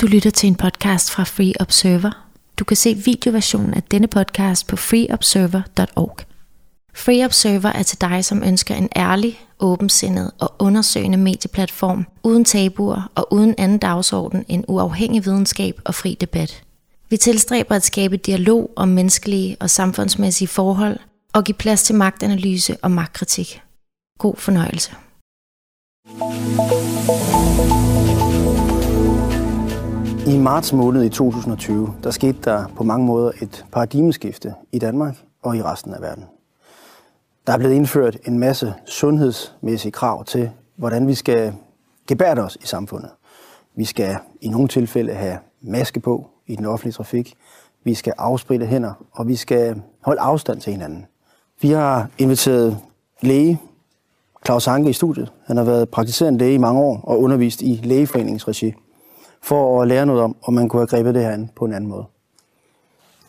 Du lytter til en podcast fra Free Observer. Du kan se videoversionen af denne podcast på freeobserver.org. Free Observer er til dig, som ønsker en ærlig, åbensindet og undersøgende medieplatform uden tabuer og uden anden dagsorden end uafhængig videnskab og fri debat. Vi tilstræber at skabe dialog om menneskelige og samfundsmæssige forhold og give plads til magtanalyse og magtkritik. God fornøjelse. I marts måned i 2020, der skete der på mange måder et paradigmeskifte i Danmark og i resten af verden. Der er blevet indført en masse sundhedsmæssige krav til, hvordan vi skal gebære os i samfundet. Vi skal i nogle tilfælde have maske på i den offentlige trafik. Vi skal afspritte hænder, og vi skal holde afstand til hinanden. Vi har inviteret læge Claus Hanke i studiet. Han har været praktiserende læge i mange år og undervist i lægeforeningens regi for at lære noget om, om man kunne have grebet det her an på en anden måde.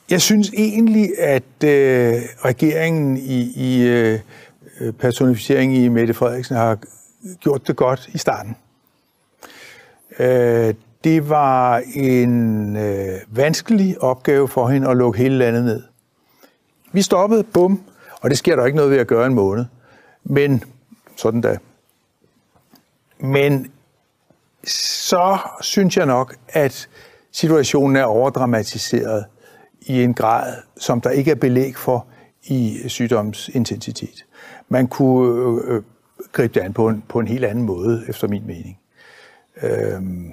Jeg synes egentlig, at øh, regeringen i, i øh, personificeringen i Mette Frederiksen har gjort det godt i starten. Øh, det var en øh, vanskelig opgave for hende at lukke hele landet ned. Vi stoppede, bum, og det sker der ikke noget ved at gøre en måned. Men, sådan da. Men så synes jeg nok, at situationen er overdramatiseret i en grad, som der ikke er belæg for i sygdomsintensitet. Man kunne øh, øh, gribe det an på en, på en helt anden måde, efter min mening. Øhm,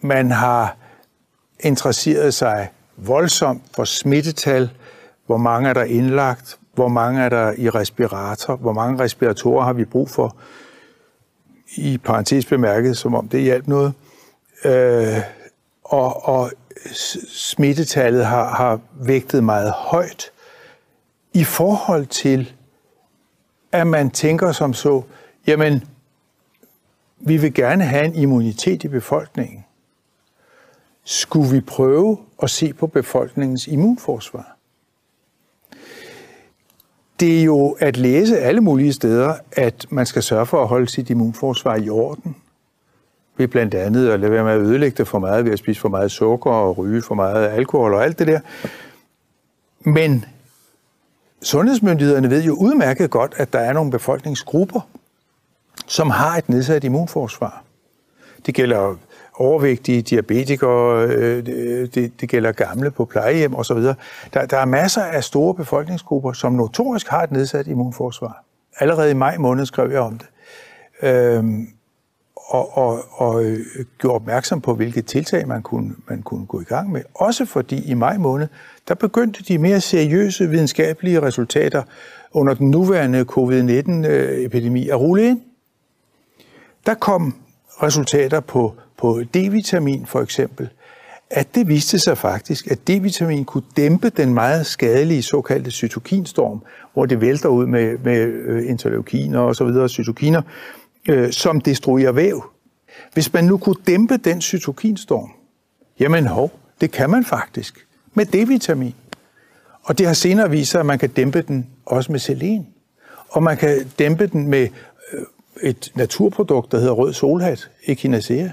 man har interesseret sig voldsomt for smittetal, hvor mange er der indlagt, hvor mange er der i respirator, hvor mange respiratorer har vi brug for, i parentes bemærket, som om det hjalp noget. Øh, og, og smittetallet har, har vægtet meget højt i forhold til, at man tænker som så, jamen, vi vil gerne have en immunitet i befolkningen. Skulle vi prøve at se på befolkningens immunforsvar? Det er jo at læse alle mulige steder, at man skal sørge for at holde sit immunforsvar i orden. Ved blandt andet at lade være med at ødelægge det for meget ved at spise for meget sukker og ryge for meget alkohol og alt det der. Men sundhedsmyndighederne ved jo udmærket godt, at der er nogle befolkningsgrupper, som har et nedsat immunforsvar. Det gælder overvægtige, diabetikere, øh, det, det gælder gamle på plejehjem osv. Der, der er masser af store befolkningsgrupper, som notorisk har et nedsat immunforsvar. Allerede i maj måned skrev jeg om det. Øhm, og, og, og øh, gjorde opmærksom på, hvilke tiltag man kunne, man kunne gå i gang med. Også fordi i maj måned, der begyndte de mere seriøse videnskabelige resultater under den nuværende covid-19-epidemi øh, at rulle ind. Der kom resultater på på D-vitamin for eksempel, at det viste sig faktisk, at D-vitamin kunne dæmpe den meget skadelige såkaldte cytokinstorm, hvor det vælter ud med, med øh, interleukiner og så videre, cytokiner, øh, som destruerer væv. Hvis man nu kunne dæmpe den cytokinstorm, jamen hov, det kan man faktisk med D-vitamin. Og det har senere vist sig, at man kan dæmpe den også med selen. Og man kan dæmpe den med øh, et naturprodukt, der hedder rød solhat, echinacea.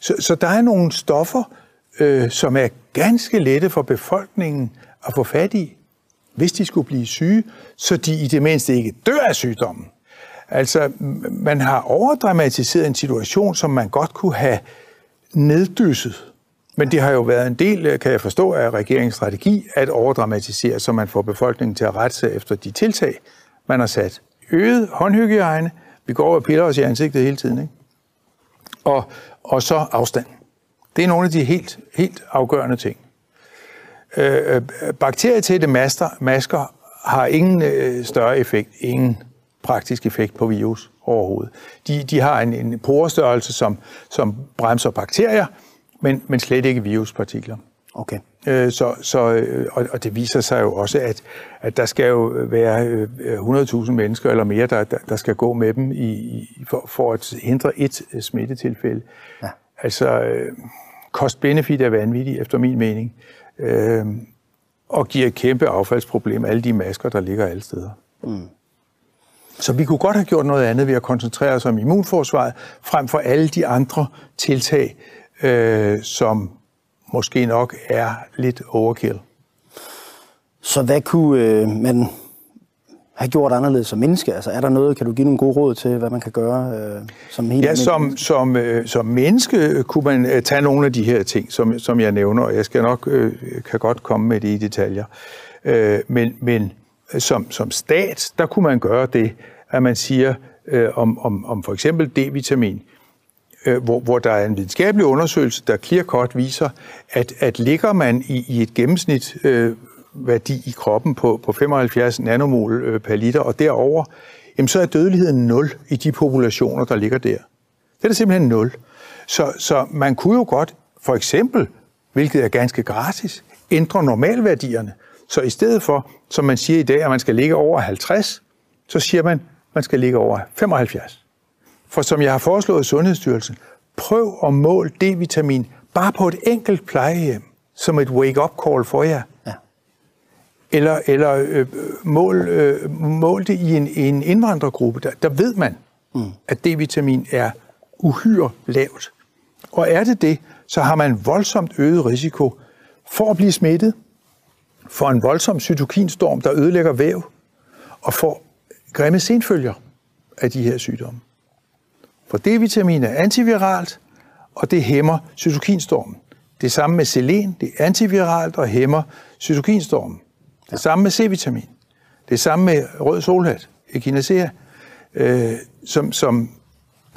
Så, så der er nogle stoffer, øh, som er ganske lette for befolkningen at få fat i, hvis de skulle blive syge, så de i det mindste ikke dør af sygdommen. Altså, man har overdramatiseret en situation, som man godt kunne have neddysset. Men det har jo været en del, kan jeg forstå, af regeringens strategi at overdramatisere, så man får befolkningen til at rette sig efter de tiltag, man har sat. Øget håndhygiejne, vi går over og piller os i ansigtet hele tiden, ikke? Og og så afstand. Det er nogle af de helt, helt afgørende ting. Øh, øh, bakterietætte master, masker har ingen øh, større effekt, ingen praktisk effekt på virus overhovedet. De, de har en, en porestørrelse, som, som bremser bakterier, men, men slet ikke viruspartikler. Okay. Øh, så, så, øh, og, og det viser sig jo også, at, at der skal jo være 100.000 mennesker eller mere, der, der, der skal gå med dem i, for, for at hindre et smittetilfælde. Ja. Altså, cost-benefit er vanvittigt, efter min mening, øh, og giver et kæmpe affaldsproblem, alle de masker, der ligger alle steder. Mm. Så vi kunne godt have gjort noget andet ved at koncentrere os om immunforsvaret, frem for alle de andre tiltag, øh, som måske nok er lidt overkill. Så hvad kunne øh, man have gjort anderledes som menneske? Altså er der noget, kan du give nogle gode råd til, hvad man kan gøre øh, som helt Ja, som, som, øh, som menneske kunne man øh, tage nogle af de her ting, som, som jeg nævner, og jeg skal nok øh, kan godt komme med det i detaljer. Øh, men men som, som stat, der kunne man gøre det, at man siger øh, om, om, om for eksempel D-vitamin, øh, Øh, hvor, hvor der er en videnskabelig undersøgelse, der clear-cut viser, at, at ligger man i, i et gennemsnit øh, værdi i kroppen på, på 75 nanomol øh, per liter og derover, jamen så er dødeligheden 0 i de populationer, der ligger der. Det er simpelthen 0. Så, så man kunne jo godt, for eksempel, hvilket er ganske gratis, ændre normalværdierne. Så i stedet for, som man siger i dag, at man skal ligge over 50, så siger man, at man skal ligge over 75. For som jeg har foreslået i Sundhedsstyrelsen, prøv at måle D-vitamin bare på et enkelt plejehjem, som et wake-up call for jer. Ja. Eller, eller øh, mål, øh, mål det i en, i en indvandrergruppe. Der, der ved man, mm. at D-vitamin er uhyre lavt. Og er det det, så har man voldsomt øget risiko for at blive smittet, for en voldsom cytokinstorm, der ødelægger væv, og for grimme senfølger af de her sygdomme. For D-vitamin er antiviralt, og det hæmmer cytokinstormen. Det samme med selen, det er antiviralt og hæmmer cytokinstormen. Det samme med C-vitamin. Det samme med rød solhat, echinacea, øh, som, som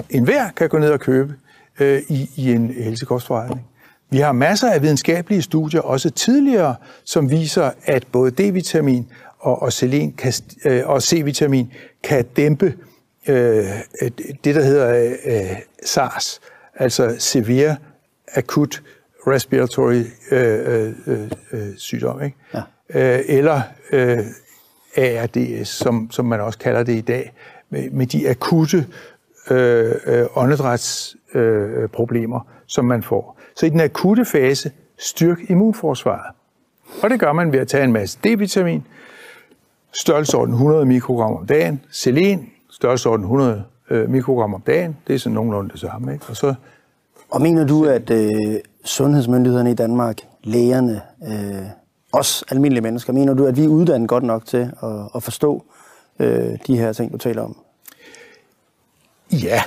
enhver kan gå ned og købe øh, i, i en helsekostforretning. Vi har masser af videnskabelige studier, også tidligere, som viser, at både D-vitamin og, og selen kan, øh, og C-vitamin kan dæmpe øh, det, der hedder øh, SARS, altså Severe Acute Respiratory øh, øh, øh, sygdom, ikke? Ja. Øh, eller øh, ARDS, som, som man også kalder det i dag, med, med de akutte øh, øh, åndedrætsproblemer, øh, som man får. Så i den akutte fase, styrk immunforsvaret. Og det gør man ved at tage en masse D-vitamin, størrelsesorden 100 mikrogram om dagen, selen, størrelsesorden 100 øh, mikrogram om dagen, det er sådan nogenlunde det samme. Ikke? Og, så, og mener du, at øh, sundhedsmyndighederne i Danmark, lægerne, øh, os almindelige mennesker, mener du, at vi er uddannet godt nok til at, at forstå øh, de her ting, du taler om? Ja,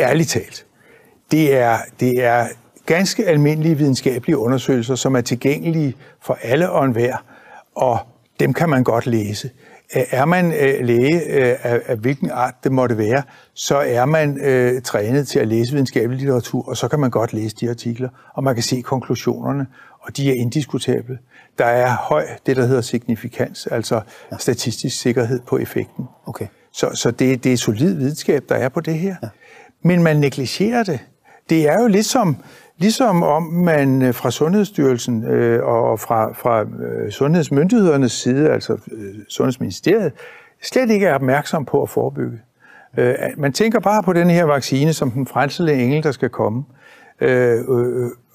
ærligt talt. Det er, det er ganske almindelige videnskabelige undersøgelser, som er tilgængelige for alle og enhver, og dem kan man godt læse. Er man øh, læge øh, af, af hvilken art det måtte være, så er man øh, trænet til at læse videnskabelig litteratur, og så kan man godt læse de artikler, og man kan se konklusionerne, og de er indiskutable. Der er høj, det der hedder signifikans, altså ja. statistisk sikkerhed på effekten. Okay. Så, så det, det er solid videnskab, der er på det her. Ja. Men man negligerer det. Det er jo lidt som, Ligesom om man øh, fra Sundhedsstyrelsen øh, og fra, fra øh, sundhedsmyndighedernes side, altså Sundhedsministeriet, slet ikke er opmærksom på at forebygge. Man tænker bare på den her vaccine som den frelsede engel, der skal komme. Øh,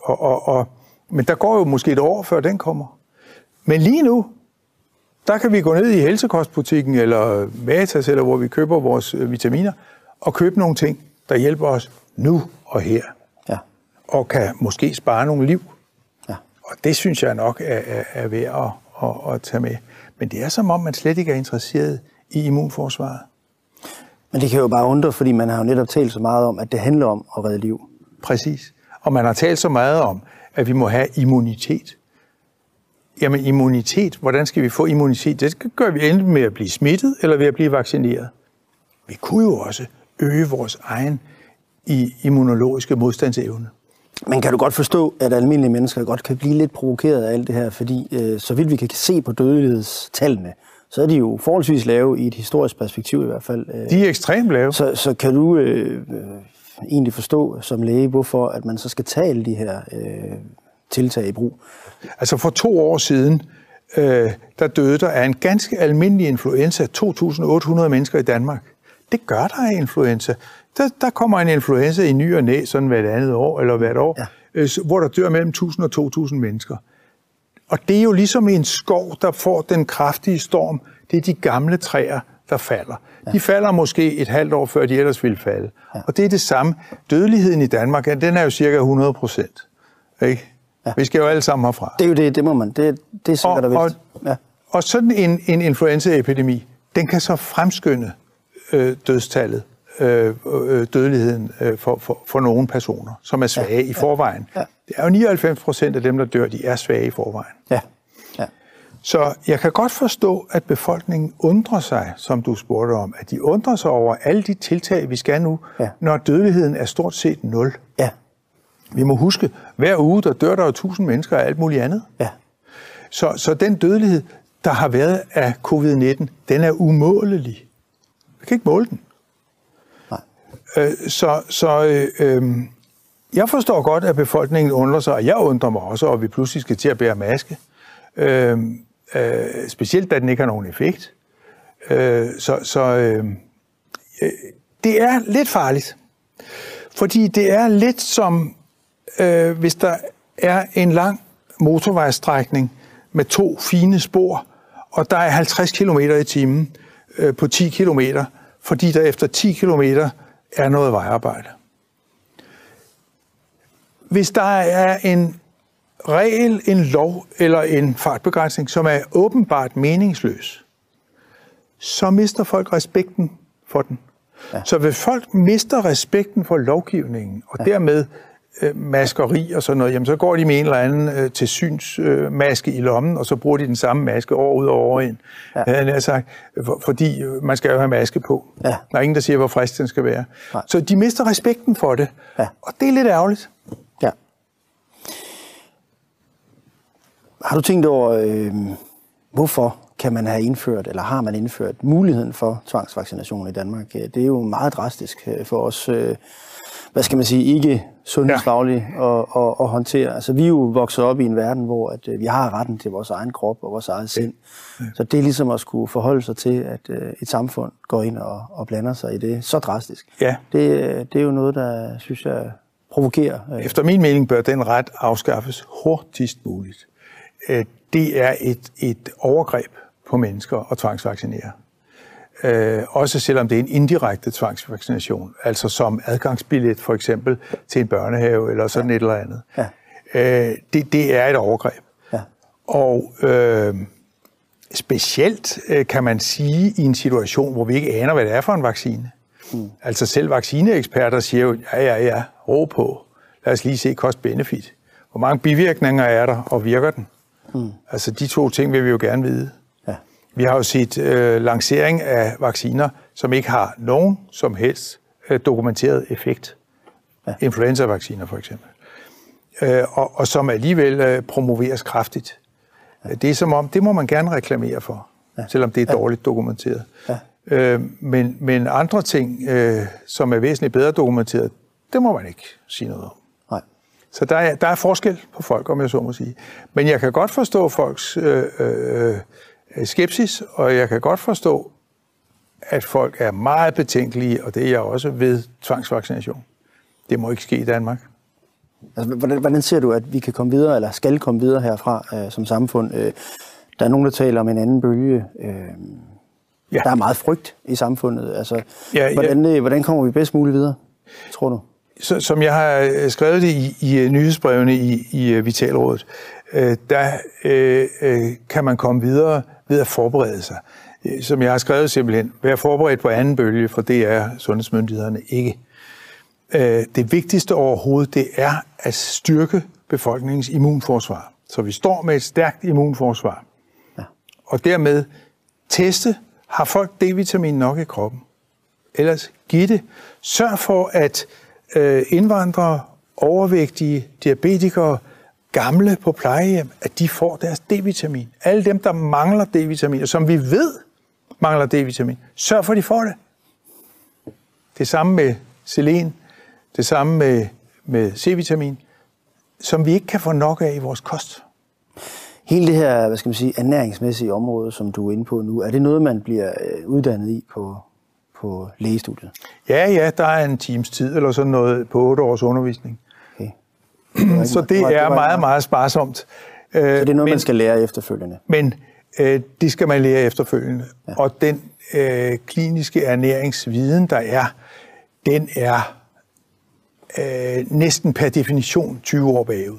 og, og, og, men der går jo måske et år, før den kommer. Men lige nu, der kan vi gå ned i helsekostbutikken eller Matas, eller hvor vi køber vores vitaminer, og købe nogle ting, der hjælper os nu og her og kan måske spare nogle liv. Ja. Og det synes jeg nok er, er, er værd at, at, at tage med. Men det er som om, man slet ikke er interesseret i immunforsvaret. Men det kan jo bare undre, fordi man har jo netop talt så meget om, at det handler om at redde liv. Præcis. Og man har talt så meget om, at vi må have immunitet. Jamen immunitet, hvordan skal vi få immunitet? Det gør vi enten med at blive smittet, eller ved at blive vaccineret. Vi kunne jo også øge vores egen immunologiske modstandsevne. Men kan du godt forstå, at almindelige mennesker godt kan blive lidt provokeret af alt det her, fordi øh, så vidt vi kan se på dødelighedstallene, så er de jo forholdsvis lave i et historisk perspektiv i hvert fald. Øh. De er ekstremt lave. Så, så kan du øh, øh, egentlig forstå som læge, hvorfor at man så skal tage alle de her øh, tiltag i brug? Altså for to år siden, øh, der døde der af en ganske almindelig influenza 2.800 mennesker i Danmark. Det gør der af influenza der, der kommer en influenza i ny og næ, sådan hvert andet år eller hvert år, ja. øh, hvor der dør mellem 1000 og 2000 mennesker. Og det er jo ligesom en skov, der får den kraftige storm. Det er de gamle træer, der falder. Ja. De falder måske et halvt år før de ellers ville falde. Ja. Og det er det samme. Dødeligheden i Danmark, den er jo cirka 100 procent. Ikke? Ja. Vi skal jo alle sammen herfra. Det er jo det, det må man. Det, det er sikkert og, og. Ja. Og sådan en, en influenzaepidemi, den kan så fremskynde øh, dødstallet, øh, øh, dødeligheden øh, for, for, for nogle personer, som er svage ja. i forvejen. Ja. Det er jo 99 procent af dem, der dør, de er svage i forvejen. Ja. ja. Så jeg kan godt forstå, at befolkningen undrer sig, som du spurgte om, at de undrer sig over alle de tiltag, vi skal nu, ja. når dødeligheden er stort set nul. Ja. Vi må huske, hver uge, der dør der jo tusind mennesker og alt muligt andet. Ja. Så, så den dødelighed, der har været af covid-19, den er umålelig. Vi kan ikke måle den. Øh, så så øh, øh, jeg forstår godt, at befolkningen undrer sig, og jeg undrer mig også, og vi pludselig skal til at bære maske. Øh, øh, specielt da den ikke har nogen effekt. Øh, så så øh, øh, det er lidt farligt. Fordi det er lidt som, øh, hvis der er en lang motorvejsstrækning med to fine spor, og der er 50 km i timen øh, på 10 km, fordi der efter 10 km er noget vejarbejde. Hvis der er en regel, en lov eller en fartbegrænsning, som er åbenbart meningsløs, så mister folk respekten for den. Ja. Så hvis folk mister respekten for lovgivningen, og ja. dermed øh, maskeri og sådan noget, jamen så går de med en eller anden øh, til syns øh, maske i lommen, og så bruger de den samme maske år ud og over ind. Ja. Jeg sagt, for, fordi øh, man skal jo have maske på. Ja. Der er ingen, der siger, hvor frisk den skal være. Nej. Så de mister respekten for det, ja. og det er lidt ærgerligt. Ja. Har du tænkt over, øh, hvorfor kan man have indført, eller har man indført muligheden for tvangsvaccination i Danmark? Det er jo meget drastisk øh, for os, øh, hvad skal man sige, ikke sundhedsfaglige ja. at, at, at håndtere. Altså, vi er jo vokset op i en verden, hvor at, øh, vi har retten til vores egen krop og vores eget sind. Ja. Så det er ligesom at skulle forholde sig til, at et samfund går ind og, og blander sig i det så drastisk. Ja. Det, det er jo noget, der, synes jeg, provokerer. Efter min mening bør den ret afskaffes hurtigst muligt. Det er et, et overgreb på mennesker at tvangsvaccinere. Øh, også selvom det er en indirekte tvangsvaccination, altså som adgangsbillet for eksempel til en børnehave eller sådan ja. et eller andet. Ja. Øh, det, det er et overgreb. Ja. Og øh, specielt øh, kan man sige i en situation, hvor vi ikke aner, hvad det er for en vaccine. Mm. Altså selv vaccineeksperter siger jo, ja, ja, ja, ro på. Lad os lige se cost-benefit. Hvor mange bivirkninger er der, og virker den? Mm. Altså de to ting vil vi jo gerne vide. Vi har jo set øh, lancering af vacciner, som ikke har nogen som helst øh, dokumenteret effekt. Ja. Influenza-vacciner for eksempel. Øh, og, og som alligevel øh, promoveres kraftigt. Ja. Det er som om, det må man gerne reklamere for, ja. selvom det er dårligt dokumenteret. Ja. Øh, men, men andre ting, øh, som er væsentligt bedre dokumenteret, det må man ikke sige noget om. Nej. Så der er, der er forskel på folk, om jeg så må sige. Men jeg kan godt forstå folks øh, øh, skepsis, og jeg kan godt forstå, at folk er meget betænkelige, og det er jeg også ved tvangsvaccination. Det må ikke ske i Danmark. Altså, hvordan, hvordan ser du, at vi kan komme videre, eller skal komme videre herfra øh, som samfund? Øh, der er nogen, der taler om en anden bølge. Øh, ja. Der er meget frygt i samfundet. Altså, ja, hvordan, ja. Øh, hvordan kommer vi bedst muligt videre, tror du? Så, som jeg har øh, skrevet det i, i øh, nyhedsbrevene i, i Vitalrådet, øh, der øh, øh, kan man komme videre ved at forberede sig. Som jeg har skrevet simpelthen, vær forberedt på anden bølge, for det er sundhedsmyndighederne ikke. Øh, det vigtigste overhovedet, det er at styrke befolkningens immunforsvar. Så vi står med et stærkt immunforsvar. Ja. Og dermed teste, har folk D-vitamin nok i kroppen? Ellers giv det. Sørg for, at øh, indvandrere, overvægtige, diabetikere, gamle på plejehjem, at de får deres D-vitamin. Alle dem, der mangler D-vitamin, og som vi ved mangler D-vitamin, sørg for, at de får det. Det samme med selen, det samme med, med C-vitamin, som vi ikke kan få nok af i vores kost. Hele det her, hvad skal man sige, ernæringsmæssige område, som du er inde på nu, er det noget, man bliver øh, uddannet i på, på lægestudiet? Ja, ja, der er en times tid eller sådan noget på otte års undervisning. Så det er meget, meget sparsomt. Så det er noget, men, man skal lære efterfølgende? Men øh, det skal man lære efterfølgende. Ja. Og den øh, kliniske ernæringsviden, der er, den er øh, næsten per definition 20 år bagud.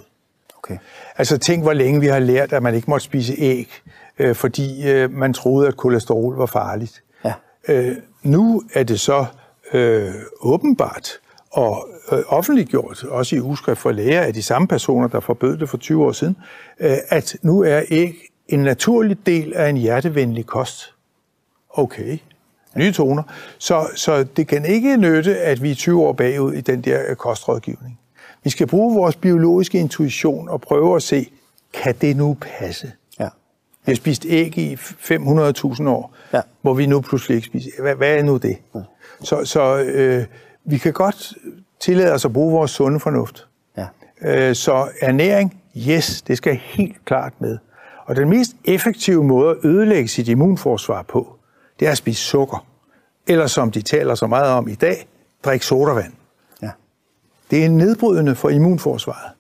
Okay. Altså tænk, hvor længe vi har lært, at man ikke måtte spise æg, øh, fordi øh, man troede, at kolesterol var farligt. Ja. Øh, nu er det så øh, åbenbart og øh, offentliggjort, også i uskrift for læger af de samme personer, der forbød det for 20 år siden, øh, at nu er æg en naturlig del af en hjertevenlig kost. Okay, nye toner. Så, så det kan ikke nytte, at vi er 20 år bagud i den der kostrådgivning. Vi skal bruge vores biologiske intuition og prøve at se, kan det nu passe? Ja. Vi har spist æg i 500.000 år, ja. hvor vi nu pludselig ikke spiser. Hvad, hvad er nu det? Ja. Så, så øh, vi kan godt tillade os at bruge vores sunde fornuft. Ja. Øh, så ernæring, yes, det skal helt klart med. Og den mest effektive måde at ødelægge sit immunforsvar på, det er at spise sukker. Eller som de taler så meget om i dag, drik sodavand. Ja. Det er nedbrydende for immunforsvaret.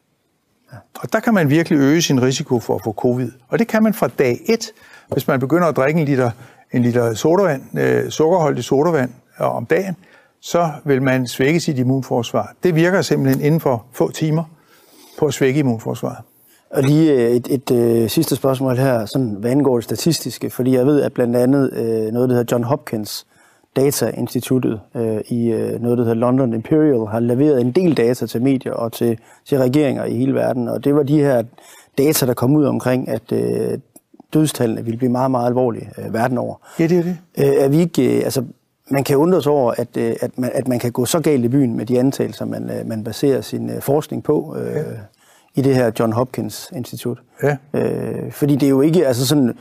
Ja. Og der kan man virkelig øge sin risiko for at få covid. Og det kan man fra dag 1, hvis man begynder at drikke en liter, en liter sodavand, øh, sukkerholdig sodavand om dagen, så vil man svække sit immunforsvar. Det virker simpelthen inden for få timer på at svække immunforsvaret. Og lige øh, et, et, et øh, sidste spørgsmål her, sådan, hvad angår det statistiske, fordi jeg ved, at blandt andet øh, noget, der hedder John Hopkins Data Instituttet øh, i øh, noget, der hedder London Imperial, har leveret en del data til medier og til, til regeringer i hele verden, og det var de her data, der kom ud omkring, at øh, dødstallene ville blive meget, meget alvorlige øh, verden over. Ja, det er det. Øh, er vi ikke, øh, altså, man kan undre sig over, at, øh, at, man, at man kan gå så galt i byen med de antagelser, man, øh, man baserer sin øh, forskning på øh, ja. i det her John Hopkins Institut. Ja. Øh, fordi det er jo ikke altså sådan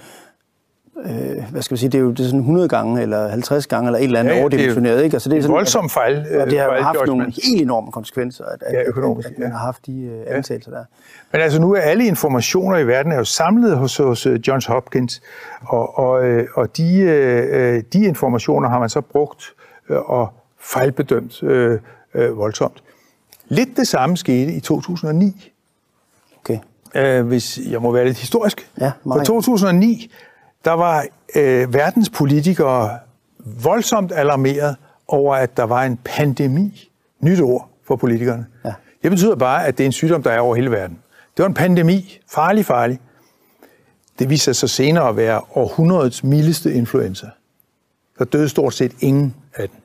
øh, hvad skal vi sige, det er jo det er sådan 100 gange, eller 50 gange, eller et eller andet ja, overdimensioneret. Ikke? Altså, det er sådan, voldsom fejl. Og det har haft nogle helt enorme konsekvenser, at, at, ja, økonomisk, at, at man har haft de uh, antagelser der. Men altså nu er alle informationer i verden er jo samlet hos, hos uh, Johns Hopkins, og, og, uh, og de, uh, de informationer har man så brugt uh, og fejlbedømt uh, uh, voldsomt. Lidt det samme skete i 2009. Okay. Uh, hvis jeg må være lidt historisk. Ja. For 2009 der var øh, verdens politikere voldsomt alarmeret over, at der var en pandemi. Nyt ord for politikerne. Ja. Det betyder bare, at det er en sygdom, der er over hele verden. Det var en pandemi. Farlig, farlig. Det viste sig så senere at være århundredets mildeste influenza. Der døde stort set ingen af den.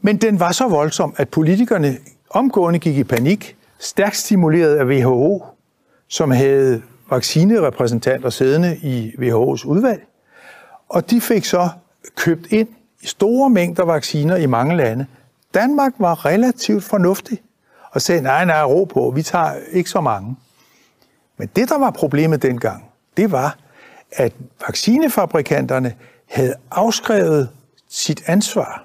Men den var så voldsom, at politikerne omgående gik i panik, stærkt stimuleret af WHO, som havde vaccinerepræsentanter siddende i WHO's udvalg, og de fik så købt ind i store mængder vacciner i mange lande. Danmark var relativt fornuftig og sagde, nej, nej, ro på, vi tager ikke så mange. Men det, der var problemet dengang, det var, at vaccinefabrikanterne havde afskrevet sit ansvar.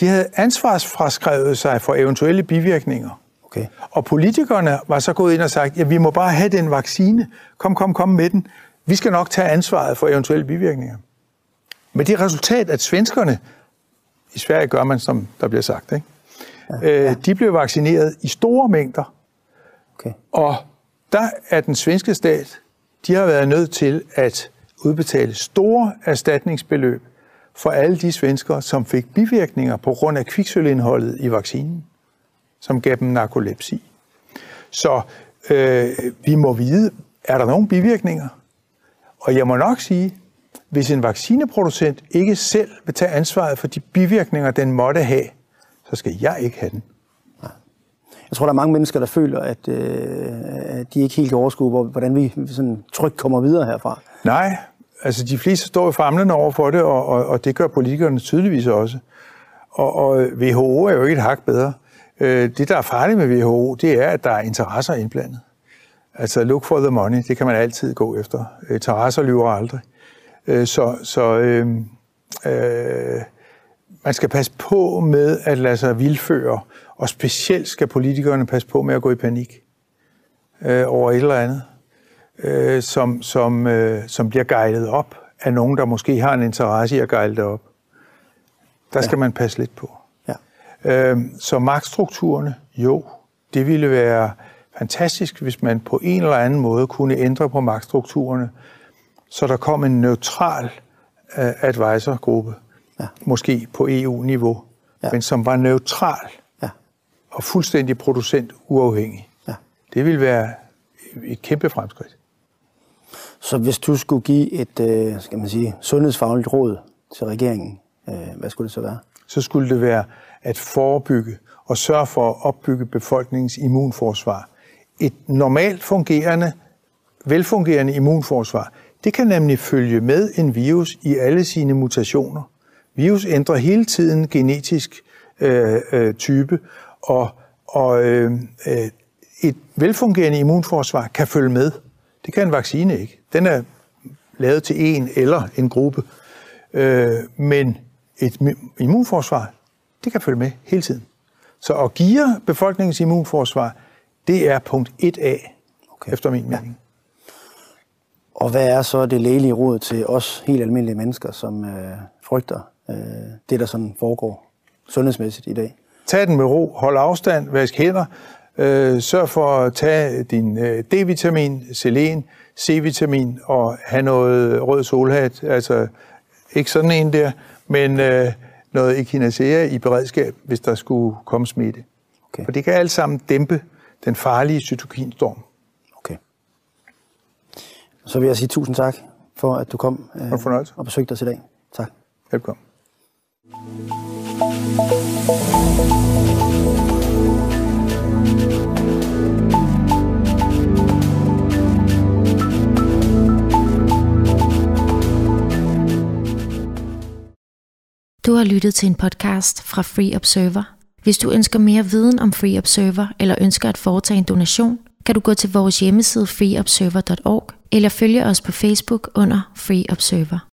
De havde ansvarsfraskrevet sig for eventuelle bivirkninger. Okay. Og politikerne var så gået ind og sagt, ja, vi må bare have den vaccine. Kom, kom, kom med den. Vi skal nok tage ansvaret for eventuelle bivirkninger. Men det resultat, at svenskerne, i Sverige gør man, som der bliver sagt, ikke? Ja, ja. Øh, de blev vaccineret i store mængder. Okay. Og der er den svenske stat, de har været nødt til at udbetale store erstatningsbeløb for alle de svenskere, som fik bivirkninger på grund af kviksølindholdet i vaccinen som gav dem narkolepsi. Så øh, vi må vide, er der nogle bivirkninger? Og jeg må nok sige, hvis en vaccineproducent ikke selv vil tage ansvaret for de bivirkninger, den måtte have, så skal jeg ikke have den. Jeg tror, der er mange mennesker, der føler, at, øh, at de ikke helt kan overskue, hvordan vi sådan trygt kommer videre herfra. Nej, altså de fleste står jo famlende over for det, og, og, og det gør politikerne tydeligvis også. Og, og WHO er jo ikke et hak bedre. Øh, det, der er farligt med WHO, det er, at der er interesser indblandet. Altså, look for the money, det kan man altid gå efter. Interesser lyver aldrig. Øh, så så øh, øh, man skal passe på med at lade sig vildføre, og specielt skal politikerne passe på med at gå i panik øh, over et eller andet, øh, som, som, øh, som bliver guidet op af nogen, der måske har en interesse i at guide det op. Der skal ja. man passe lidt på. Øh, så magtstrukturerne, jo, det ville være fantastisk, hvis man på en eller anden måde kunne ændre på magtstrukturerne. så der kom en neutral uh, advisorgruppe, ja. måske på EU-niveau, ja. men som var neutral ja. og fuldstændig producent uafhængig. Ja. Det ville være et kæmpe fremskridt. Så hvis du skulle give et øh, skal man sige, sundhedsfagligt råd til regeringen, øh, hvad skulle det så være? Så skulle det være at forebygge og sørge for at opbygge befolkningens immunforsvar. Et normalt fungerende, velfungerende immunforsvar, det kan nemlig følge med en virus i alle sine mutationer. Virus ændrer hele tiden genetisk øh, øh, type, og, og øh, øh, et velfungerende immunforsvar kan følge med. Det kan en vaccine ikke. Den er lavet til en eller en gruppe. Øh, men et immunforsvar, det kan følge med hele tiden. Så at give befolkningens immunforsvar, det er punkt 1A, okay. efter min mening. Ja. Og hvad er så det lægelige råd til os helt almindelige mennesker, som øh, frygter øh, det, der sådan foregår sundhedsmæssigt i dag? Tag den med ro, hold afstand, vask hænder, øh, sørg for at tage din øh, D-vitamin, selen, C-vitamin og have noget rød solhat, altså ikke sådan en der, men øh, noget echinacea i beredskab, hvis der skulle komme smitte. Okay. For det kan alt sammen dæmpe den farlige cytokinstorm. Okay. Så vil jeg sige tusind tak for, at du kom øh, og besøgte os i dag. Tak. Velkommen. Du har lyttet til en podcast fra Free Observer. Hvis du ønsker mere viden om Free Observer eller ønsker at foretage en donation, kan du gå til vores hjemmeside freeobserver.org eller følge os på Facebook under Free Observer.